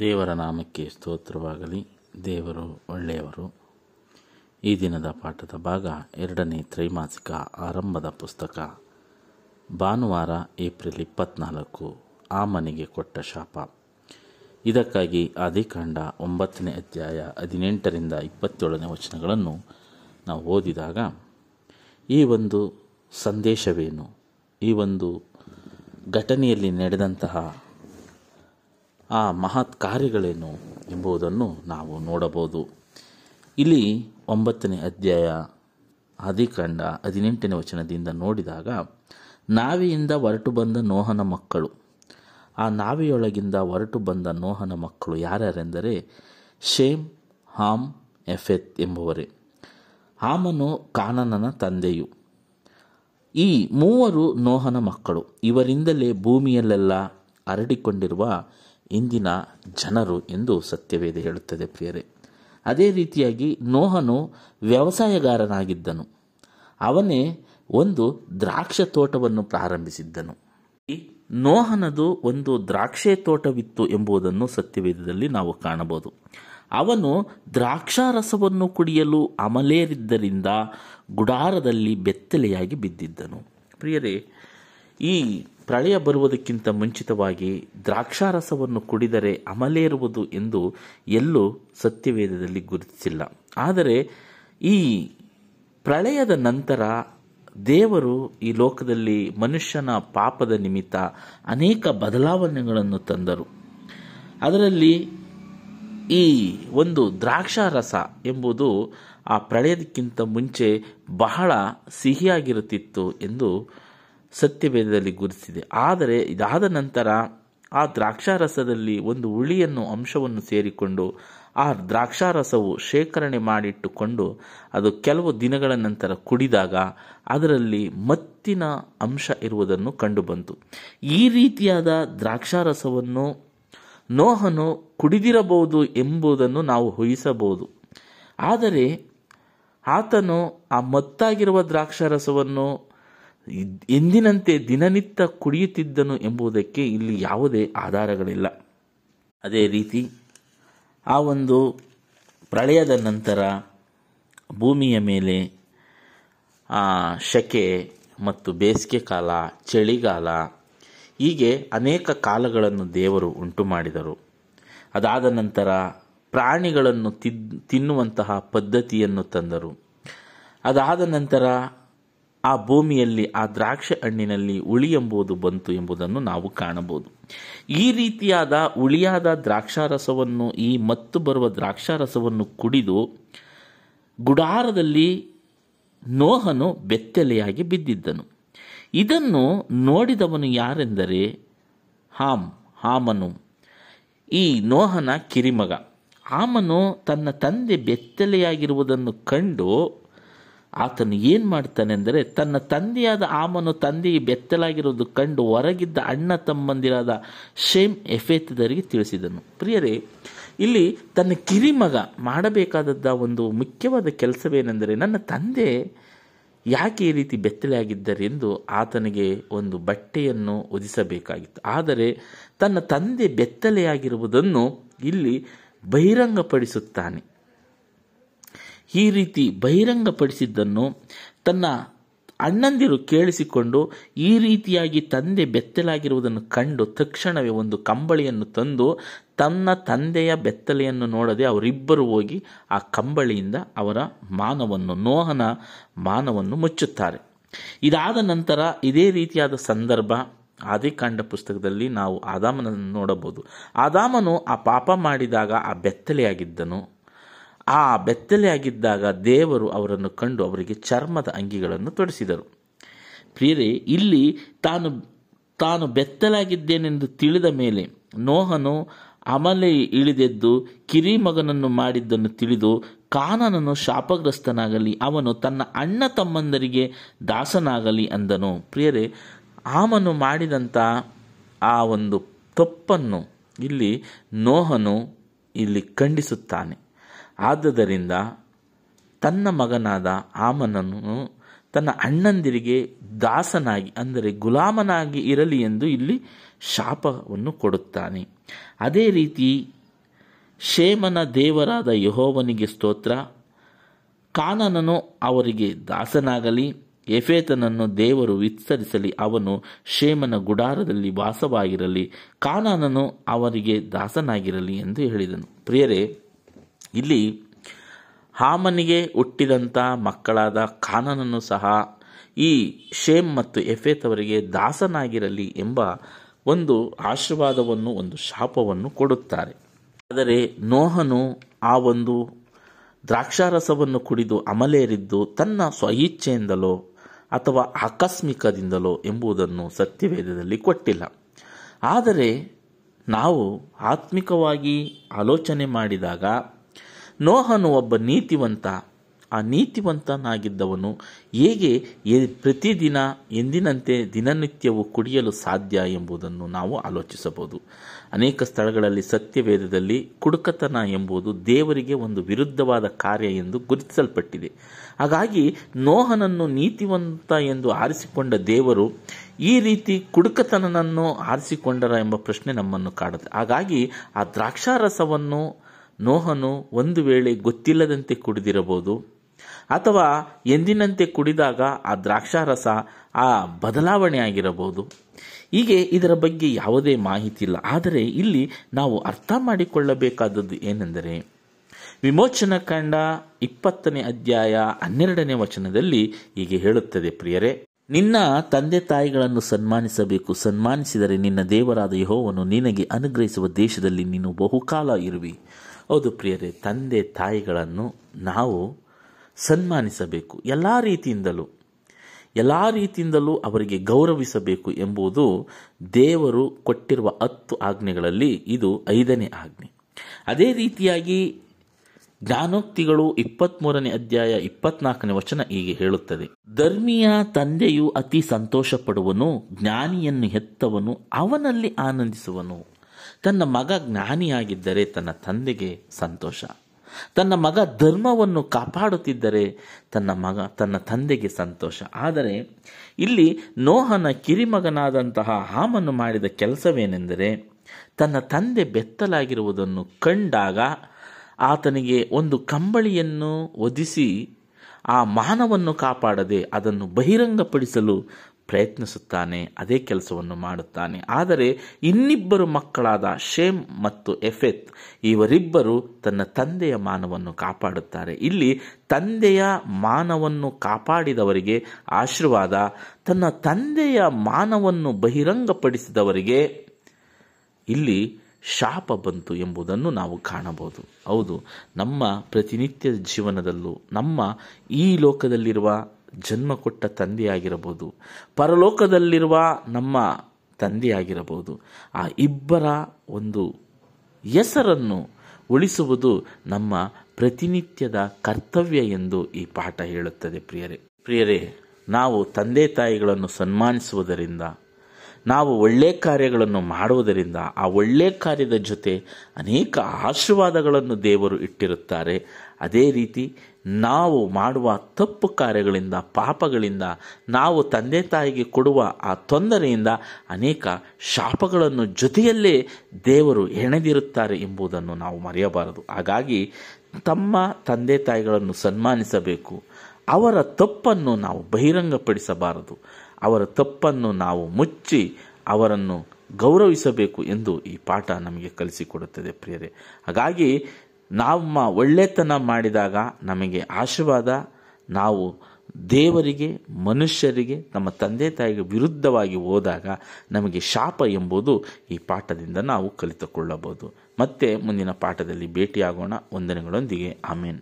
ದೇವರ ನಾಮಕ್ಕೆ ಸ್ತೋತ್ರವಾಗಲಿ. ದೇವರು ಒಳ್ಳೆಯವರು. ಈ ದಿನದ ಪಾಠದ ಭಾಗ ಎರಡನೇ ತ್ರೈಮಾಸಿಕ ಆರಂಭದ ಪುಸ್ತಕ. ಭಾನುವಾರ ಏಪ್ರಿಲ್ ಇಪ್ಪತ್ನಾಲ್ಕು ಆ ಮನೆಗೆ ಕೊಟ್ಟ ಶಾಪ. ಇದಕ್ಕಾಗಿ ಆದಿಕಾಂಡ ಒಂಬತ್ತನೇ ಅಧ್ಯಾಯ ಹದಿನೆಂಟರಿಂದ ಇಪ್ಪತ್ತೇಳನೇ ವಚನಗಳನ್ನು ನಾವು ಓದಿದಾಗ, ಈ ಒಂದು ಸಂದೇಶವೇನು? ಈ ಒಂದು ಘಟನೆಯಲ್ಲಿ ನಡೆದಂತಹ ಆ ಮಹತ್ ಕಾರ್ಯಗಳೇನು ಎಂಬುದನ್ನು ನಾವು ನೋಡಬಹುದು. ಇಲ್ಲಿ ಒಂಬತ್ತನೇ ಅಧ್ಯಾಯ ಆದಿಕಾಂಡ ಹದಿನೆಂಟನೇ ವಚನದಿಂದ ನೋಡಿದಾಗ, ನಾವಿಯಿಂದ ಹೊರಟು ಬಂದ ನೋಹನ ಮಕ್ಕಳು. ಆ ನಾವಿಯೊಳಗಿಂದ ಹೊರಟು ಬಂದ ನೋಹನ ಮಕ್ಕಳು ಯಾರ್ಯಾರೆಂದರೆ, ಶೇಮ್, ಹಾಮ್, ಎಫೆತ್ ಎಂಬುವರೇ. ಹಾಮನು ಕಾನನನ ತಂದೆಯು. ಈ ಮೂವರು ನೋಹನ ಮಕ್ಕಳು, ಇವರಿಂದಲೇ ಭೂಮಿಯಲ್ಲೆಲ್ಲ ಹರಡಿಕೊಂಡಿರುವ ಇಂದಿನ ಜನರು ಎಂದು ಸತ್ಯವೇದ ಹೇಳುತ್ತದೆ ಪ್ರಿಯರೇ. ಅದೇ ರೀತಿಯಾಗಿ ನೋಹನು ವ್ಯವಸಾಯಗಾರನಾಗಿದ್ದನು. ಅವನೇ ಒಂದು ದ್ರಾಕ್ಷ ತೋಟವನ್ನು ಪ್ರಾರಂಭಿಸಿದ್ದನು. ನೋಹನದು ಒಂದು ದ್ರಾಕ್ಷೆ ತೋಟವಿತ್ತು ಎಂಬುದನ್ನು ಸತ್ಯವೇದದಲ್ಲಿ ನಾವು ಕಾಣಬಹುದು. ಅವನು ದ್ರಾಕ್ಷಾರಸವನ್ನು ಕುಡಿಯಲು ಅಮಲೇರಿದ್ದರಿಂದ ಗುಡಾರದಲ್ಲಿ ಬೆತ್ತಲೆಯಾಗಿ ಬಿದ್ದಿದ್ದನು. ಪ್ರಿಯರೇ, ಈ ಪ್ರಳಯ ಬರುವುದಕ್ಕಿಂತ ಮುಂಚಿತವಾಗಿ ದ್ರಾಕ್ಷಾರಸವನ್ನು ಕುಡಿದರೆ ಅಮಲೇರುವುದು ಎಂದು ಎಲ್ಲೂ ಸತ್ಯವೇದದಲ್ಲಿ ಗುರುತಿಸಿಲ್ಲ. ಆದರೆ ಈ ಪ್ರಳಯದ ನಂತರ ದೇವರು ಈ ಲೋಕದಲ್ಲಿ ಮನುಷ್ಯನ ಪಾಪದ ನಿಮಿತ್ತ ಅನೇಕ ಬದಲಾವಣೆಗಳನ್ನು ತಂದರು. ಅದರಲ್ಲಿ ಈ ಒಂದು ದ್ರಾಕ್ಷಾರಸ ಎಂಬುದು ಆ ಪ್ರಳಯದಕ್ಕಿಂತ ಮುಂಚೆ ಬಹಳ ಸಿಹಿಯಾಗಿರುತ್ತಿತ್ತು ಎಂದು ಸತ್ಯವೇದದಲ್ಲಿ ಗುರುತಿಸಿದೆ. ಆದರೆ ಇದಾದ ನಂತರ ಆ ದ್ರಾಕ್ಷಾರಸದಲ್ಲಿ ಒಂದು ಹುಳಿಯನ್ನು ಅಂಶವನ್ನು ಸೇರಿಕೊಂಡು ಆ ದ್ರಾಕ್ಷಾರಸವು ಶೇಖರಣೆ ಮಾಡಿಟ್ಟುಕೊಂಡು ಅದು ಕೆಲವು ದಿನಗಳ ನಂತರ ಕುಡಿದಾಗ ಅದರಲ್ಲಿ ಮತ್ತಿನ ಅಂಶ ಇರುವುದನ್ನು ಕಂಡುಬಂತು. ಈ ರೀತಿಯಾದ ದ್ರಾಕ್ಷಾರಸವನ್ನು ನೋಹನು ಕುಡಿದಿರಬಹುದು ಎಂಬುದನ್ನು ನಾವು ಊಹಿಸಬಹುದು. ಆದರೆ ಆತನು ಆ ಮತ್ತಾಗಿರುವ ದ್ರಾಕ್ಷಾರಸವನ್ನು ಎಂದಿನಂತೆ ದಿನನಿತ್ಯ ಕುಡಿಯುತ್ತಿದ್ದನು ಎಂಬುದಕ್ಕೆ ಇಲ್ಲಿ ಯಾವುದೇ ಆಧಾರಗಳಿಲ್ಲ. ಅದೇ ರೀತಿ ಆ ಒಂದು ಪ್ರಳಯದ ನಂತರ ಭೂಮಿಯ ಮೇಲೆ ಶಕೆ ಮತ್ತು ಬೇಸಿಗೆ ಕಾಲ, ಚಳಿಗಾಲ, ಹೀಗೆ ಅನೇಕ ಕಾಲಗಳನ್ನು ದೇವರು ಉಂಟು ಮಾಡಿದರು ಅದಾದ ನಂತರ ಪ್ರಾಣಿಗಳನ್ನು ತಿನ್ನುವಂತಹ ಪದ್ಧತಿಯನ್ನು ತಂದರು. ಅದಾದ ನಂತರ ಆ ಭೂಮಿಯಲ್ಲಿ ಆ ದ್ರಾಕ್ಷಿ ಹಣ್ಣಿನಲ್ಲಿ ಉಳಿ ಎಂಬುದು ಬಂತು ಎಂಬುದನ್ನು ನಾವು ಕಾಣಬಹುದು. ಈ ರೀತಿಯಾದ ಉಳಿಯಾದ ದ್ರಾಕ್ಷಾರಸವನ್ನು, ಈ ಮತ್ತು ಬರುವ ದ್ರಾಕ್ಷಾರಸವನ್ನು ಕುಡಿದು ಗುಡಾರದಲ್ಲಿ ನೋಹನು ಬೆತ್ತಲೆಯಾಗಿ ಬಿದ್ದಿದ್ದನು. ಇದನ್ನು ನೋಡಿದವನು ಯಾರೆಂದರೆ ಹಾಮ್, ಹಾಮನು, ಈ ನೋಹನ ಕಿರಿಮಗ. ಆಮನು ತನ್ನ ತಂದೆ ಬೆತ್ತಲೆಯಾಗಿರುವುದನ್ನು ಕಂಡು ಆತನು ಏನು ಮಾಡ್ತಾನೆಂದರೆ ತನ್ನ ತಂದೆಯಾದ ಆಮನು ತಂದೆಗೆ ಬೆತ್ತಲಾಗಿರುವುದು ಕಂಡು ಹೊರಗಿದ್ದ ಅಣ್ಣ ತಮ್ಮಂದಿರಾದ ಶೇಮ್ ಎಫೇತದರಿಗೆ ತಿಳಿಸಿದನು. ಪ್ರಿಯರೇ, ಇಲ್ಲಿ ತನ್ನ ಕಿರಿಮಗ ಮಾಡಬೇಕಾದದ್ದ ಒಂದು ಮುಖ್ಯವಾದ ಕೆಲಸವೇನೆಂದರೆ ನನ್ನ ತಂದೆ ಯಾಕೆ ಈ ರೀತಿ ಬೆತ್ತಲೆಯಾಗಿದ್ದರೆಂದು ಆತನಿಗೆ ಒಂದು ಬಟ್ಟೆಯನ್ನು ಒದಿಸಬೇಕಾಗಿತ್ತು ಆದರೆ ತನ್ನ ತಂದೆ ಬೆತ್ತಲೆಯಾಗಿರುವುದನ್ನು ಇಲ್ಲಿ ಬಹಿರಂಗಪಡಿಸುತ್ತಾನೆ. ಈ ರೀತಿ ಬಹಿರಂಗಪಡಿಸಿದ್ದನ್ನು ತನ್ನ ಅಣ್ಣಂದಿರು ಕೇಳಿಸಿಕೊಂಡು ಈ ರೀತಿಯಾಗಿ ತಂದೆ ಬೆತ್ತಲಾಗಿರುವುದನ್ನು ಕಂಡು ತಕ್ಷಣವೇ ಒಂದು ಕಂಬಳಿಯನ್ನು ತಂದು ತನ್ನ ತಂದೆಯ ಬೆತ್ತಲೆಯನ್ನು ನೋಡದೆ ಅವರಿಬ್ಬರು ಹೋಗಿ ಆ ಕಂಬಳಿಯಿಂದ ಅವರ ಮಾನವನ್ನು, ನೋಹನ ಮಾನವನ್ನು ಮುಚ್ಚುತ್ತಾರೆ. ಇದಾದ ನಂತರ ಇದೇ ರೀತಿಯಾದ ಸಂದರ್ಭ ಆದಿಕಾಂಡ ಪುಸ್ತಕದಲ್ಲಿ ನಾವು ಆದಾಮನನ್ನು ನೋಡಬಹುದು. ಆದಾಮನು ಆ ಪಾಪ ಮಾಡಿದಾಗ ಆ ಬೆತ್ತಲೆಯಾಗಿದ್ದನು. ಆ ಬೆತ್ತಲೆಯಾಗಿದ್ದಾಗ ದೇವರು ಅವರನ್ನು ಕಂಡು ಅವರಿಗೆ ಚರ್ಮದ ಅಂಗಿಗಳನ್ನು ತೊಡಿಸಿದರು. ಪ್ರಿಯರೇ, ಇಲ್ಲಿ ತಾನು ತಾನು ಬೆತ್ತಲಾಗಿದ್ದೇನೆಂದು ತಿಳಿದ ಮೇಲೆ ನೋಹನು ಅಮಲೆ ಇಳಿದೆದ್ದು ಕಿರಿಮಗನನ್ನು ಮಾಡಿದ್ದನ್ನು ತಿಳಿದು ಕಾನನನ್ನು ಶಾಪಗ್ರಸ್ತನಾಗಲಿ, ಅವನು ತನ್ನ ಅಣ್ಣ ತಮ್ಮಂದರಿಗೆ ದಾಸನಾಗಲಿ ಅಂದನು. ಪ್ರಿಯರೇ, ಆಮನು ಮಾಡಿದಂಥ ಆ ಒಂದು ತಪ್ಪನ್ನು ಇಲ್ಲಿ ನೋಹನು ಇಲ್ಲಿ ಖಂಡಿಸುತ್ತಾನೆ. ಆದುದರಿಂದ ತನ್ನ ಮಗನಾದ ಆಮನನ್ನು ತನ್ನ ಅಣ್ಣಂದಿರಿಗೆ ದಾಸನಾಗಿ, ಅಂದರೆ ಗುಲಾಮನಾಗಿ ಇರಲಿ ಎಂದು ಇಲ್ಲಿ ಶಾಪವನ್ನು ಕೊಡುತ್ತಾನೆ. ಅದೇ ರೀತಿ ಶೇಮನ ದೇವರಾದ ಯಹೋವನಿಗೆ ಸ್ತೋತ್ರ. ಕಾನನನು ಅವರಿಗೆ ದಾಸನಾಗಲಿ, ಎಫೇತನನ್ನು ದೇವರು ವಿಸ್ತರಿಸಲಿ, ಅವನು ಶೇಮನ ಗುಡಾರದಲ್ಲಿ ವಾಸವಾಗಿರಲಿ, ಕಾನನನು ಅವರಿಗೆ ದಾಸನಾಗಿರಲಿ ಎಂದು ಹೇಳಿದನು. ಪ್ರಿಯರೇ ಇಲ್ಲಿ ಹಾಮನಿಗೆ ಹುಟ್ಟಿದಂಥ ಮಕ್ಕಳಾದ ಕಾನನನ್ನು ಸಹ ಈ ಶೇಮ್ ಮತ್ತು ಎಫೇತ್ ಅವರಿಗೆ ದಾಸನಾಗಿರಲಿ ಎಂಬ ಒಂದು ಆಶೀರ್ವಾದವನ್ನು, ಒಂದು ಶಾಪವನ್ನು ಕೊಡುತ್ತಾರೆ. ಆದರೆ ನೋಹನು ಆ ಒಂದು ದ್ರಾಕ್ಷಾರಸವನ್ನು ಕುಡಿದು ಅಮಲೇರಿದ್ದು ತನ್ನ ಸ್ವಇಚ್ಛೆಯಿಂದಲೋ ಅಥವಾ ಆಕಸ್ಮಿಕದಿಂದಲೋ ಎಂಬುದನ್ನು ಸತ್ಯವೇದದಲ್ಲಿ ಕೊಟ್ಟಿಲ್ಲ. ಆದರೆ ನಾವು ಆತ್ಮಿಕವಾಗಿ ಆಲೋಚನೆ ಮಾಡಿದಾಗ ನೋಹನು ಒಬ್ಬ ನೀತಿವಂತ. ಆ ನೀತಿವಂತನಾಗಿದ್ದವನು ಹೇಗೆ ಪ್ರತಿದಿನ ಎಂದಿನಂತೆ ದಿನನಿತ್ಯವೂ ಕುಡಿಯಲು ಸಾಧ್ಯ ಎಂಬುದನ್ನು ನಾವು ಆಲೋಚಿಸಬಹುದು. ಅನೇಕ ಸ್ಥಳಗಳಲ್ಲಿ ಸತ್ಯವೇದದಲ್ಲಿ ಕುಡುಕತನ ಎಂಬುದು ದೇವರಿಗೆ ಒಂದು ವಿರುದ್ಧವಾದ ಕಾರ್ಯ ಎಂದು ಗುರುತಿಸಲ್ಪಟ್ಟಿದೆ. ಹಾಗಾಗಿ ನೋಹನನ್ನು ನೀತಿವಂತ ಎಂದು ಆರಿಸಿಕೊಂಡ ದೇವರು ಈ ರೀತಿ ಕುಡುಕತನನನ್ನು ಆರಿಸಿಕೊಂಡರ ಎಂಬ ಪ್ರಶ್ನೆ ನಮ್ಮನ್ನು ಕಾಡುತ್ತೆ. ಹಾಗಾಗಿ ಆ ದ್ರಾಕ್ಷಾರಸವನ್ನು ನೋಹನು ಒಂದು ವೇಳೆ ಗೊತ್ತಿಲ್ಲದಂತೆ ಕುಡಿದಿರಬಹುದು, ಅಥವಾ ಎಂದಿನಂತೆ ಕುಡಿದಾಗ ಆ ದ್ರಾಕ್ಷಾರಸ ಆ ಬದಲಾವಣೆ ಆಗಿರಬಹುದು ಹೀಗೆ ಇದರ ಬಗ್ಗೆ ಯಾವುದೇ ಮಾಹಿತಿ ಇಲ್ಲ. ಆದರೆ ಇಲ್ಲಿ ನಾವು ಅರ್ಥ ಮಾಡಿಕೊಳ್ಳಬೇಕಾದದ್ದು ಏನೆಂದರೆ, ವಿಮೋಚನ ಕಂಡ ಇಪ್ಪತ್ತನೇ ಅಧ್ಯಾಯ ಹನ್ನೆರಡನೇ ವಚನದಲ್ಲಿ ಹೀಗೆ ಹೇಳುತ್ತದೆ, ಪ್ರಿಯರೇ, ನಿನ್ನ ತಂದೆ ತಾಯಿಗಳನ್ನು ಸನ್ಮಾನಿಸಬೇಕು. ಸನ್ಮಾನಿಸಿದರೆ ನಿನ್ನ ದೇವರಾದ ಯಹೋವನ್ನು ನಿನಗೆ ಅನುಗ್ರಹಿಸುವ ದೇಶದಲ್ಲಿ ನೀನು ಬಹುಕಾಲ ಇರುವಿ. ಹೌದು ಪ್ರಿಯರೇ, ತಂದೆ ತಾಯಿಗಳನ್ನು ನಾವು ಸನ್ಮಾನಿಸಬೇಕು. ಎಲ್ಲ ರೀತಿಯಿಂದಲೂ ಎಲ್ಲ ರೀತಿಯಿಂದಲೂ ಅವರಿಗೆ ಗೌರವಿಸಬೇಕು ಎಂಬುದು ದೇವರು ಕೊಟ್ಟಿರುವ ಹತ್ತು ಆಜ್ಞೆಗಳಲ್ಲಿ ಇದು ಐದನೇ ಆಜ್ಞೆ. ಅದೇ ರೀತಿಯಾಗಿ ಜ್ಞಾನೋಕ್ತಿಗಳು ಇಪ್ಪತ್ಮೂರನೇ ಅಧ್ಯಾಯ ಇಪ್ಪತ್ನಾಲ್ಕನೇ ವಚನ ಹೀಗೆ ಹೇಳುತ್ತದೆ. ಧರ್ಮೀಯ ತಂದೆಯು ಅತಿ ಸಂತೋಷ ಪಡುವನು ಜ್ಞಾನಿಯನ್ನು ಹೆತ್ತವನು, ಅವನಲ್ಲಿ ಆನಂದಿಸುವನು. ತನ್ನ ಮಗ ಜ್ಞಾನಿಯಾಗಿದ್ದರೆ ತನ್ನ ತಂದೆಗೆ ಸಂತೋಷ. ತನ್ನ ಮಗ ಧರ್ಮವನ್ನು ಕಾಪಾಡುತ್ತಿದ್ದರೆ ತನ್ನ ಮಗ, ತನ್ನ ತಂದೆಗೆ ಸಂತೋಷ. ಆದರೆ ಇಲ್ಲಿ ನೋಹನ ಕಿರಿಮಗನಾದಂತಹ ಹಾಮನ್ನು ಮಾಡಿದ ಕೆಲಸವೇನೆಂದರೆ ತನ್ನ ತಂದೆ ಬೆತ್ತಲಾಗಿರುವುದನ್ನು ಕಂಡಾಗ ಆತನಿಗೆ ಒಂದು ಕಂಬಳಿಯನ್ನು ಒದಿಸಿ ಆ ಮಾನವನ್ನು ಕಾಪಾಡದೆ ಅದನ್ನು ಬಹಿರಂಗಪಡಿಸಲು ಪ್ರಯತ್ನಿಸುತ್ತಾನೆ, ಅದೇ ಕೆಲಸವನ್ನು ಮಾಡುತ್ತಾನೆ. ಆದರೆ ಇನ್ನಿಬ್ಬರು ಮಕ್ಕಳಾದ ಶೇಮ್ ಮತ್ತು ಎಫೆತ್, ಇವರಿಬ್ಬರು ತನ್ನ ತಂದೆಯ ಮಾನವನ್ನು ಕಾಪಾಡುತ್ತಾರೆ. ಇಲ್ಲಿ ತಂದೆಯ ಮಾನವನ್ನು ಕಾಪಾಡಿದವರಿಗೆ ಆಶೀರ್ವಾದ, ತನ್ನ ತಂದೆಯ ಮಾನವನ್ನು ಬಹಿರಂಗಪಡಿಸಿದವರಿಗೆ ಇಲ್ಲಿ ಶಾಪ ಬಂತು ಎಂಬುದನ್ನು ನಾವು ಕಾಣಬಹುದು. ಹೌದು, ನಮ್ಮ ಪ್ರತಿನಿತ್ಯದ ಜೀವನದಲ್ಲೂ, ನಮ್ಮ ಈ ಲೋಕದಲ್ಲಿರುವ ಜನ್ಮ ಕೊಟ್ಟ ತಂದೆಯಾಗಿರಬಹುದು. ಪರಲೋಕದಲ್ಲಿರುವ ನಮ್ಮ ತಂದೆಯಾಗಿರಬಹುದು. ಆ ಇಬ್ಬರ ಒಂದು ಹೆಸರನ್ನು ಉಳಿಸುವುದು ನಮ್ಮ ಪ್ರತಿನಿತ್ಯದ ಕರ್ತವ್ಯ ಎಂದು ಈ ಪಾಠ ಹೇಳುತ್ತದೆ ಪ್ರಿಯರೇ. ಪ್ರಿಯರೇ, ನಾವು ತಂದೆ ತಾಯಿಗಳನ್ನು ಸನ್ಮಾನಿಸುವುದರಿಂದ ನಾವು ಒಳ್ಳೆಯ ಕಾರ್ಯಗಳನ್ನು ಮಾಡುವುದರಿಂದ ಆ ಒಳ್ಳೆಯ ಕಾರ್ಯದ ಜೊತೆ ಅನೇಕ ಆಶೀರ್ವಾದಗಳನ್ನು ದೇವರು ಇಟ್ಟಿರುತ್ತಾರೆ. ಅದೇ ರೀತಿ ನಾವು ಮಾಡುವ ತಪ್ಪು ಕಾರ್ಯಗಳಿಂದ, ಪಾಪಗಳಿಂದ, ನಾವು ತಂದೆ ತಾಯಿಗೆ ಕೊಡುವ ಆ ತೊಂದರೆಯಿಂದ ಅನೇಕ ಶಾಪಗಳನ್ನು ಜೊತೆಯಲ್ಲೇ ದೇವರು ಹೆಣೆದಿರುತ್ತಾರೆ ಎಂಬುದನ್ನು ನಾವು ಮರೆಯಬಾರದು. ಹಾಗಾಗಿ ತಮ್ಮ ತಂದೆ ತಾಯಿಗಳನ್ನು ಸನ್ಮಾನಿಸಬೇಕು. ಅವರ ತಪ್ಪನ್ನು ನಾವು ಬಹಿರಂಗಪಡಿಸಬಾರದು. ಅವರ ತಪ್ಪನ್ನು ನಾವು ಮುಚ್ಚಿ ಅವರನ್ನು ಗೌರವಿಸಬೇಕು ಎಂದು ಈ ಪಾಠ ನಮಗೆ ಕಲಿಸಿಕೊಡುತ್ತದೆ ಪ್ರಿಯರೇ. ಹಾಗಾಗಿ ನಮ್ಮ ಒಳ್ಳೆತನ ಮಾಡಿದಾಗ ನಮಗೆ ಆಶೀರ್ವಾದ, ನಾವು ದೇವರಿಗೆ, ಮನುಷ್ಯರಿಗೆ, ನಮ್ಮ ತಂದೆ ತಾಯಿಗೆ ವಿರುದ್ಧವಾಗಿ ಹೋದಾಗ ನಮಗೆ ಶಾಪ ಎಂಬುದು ಈ ಪಾಠದಿಂದ ನಾವು ಕಲಿತುಕೊಳ್ಳಬಹುದು. ಮತ್ತೆ ಮುಂದಿನ ಪಾಠದಲ್ಲಿ ಭೇಟಿಯಾಗೋಣ. ವಂದನೆಗಳೊಂದಿಗೆ. ಆಮೇನ್.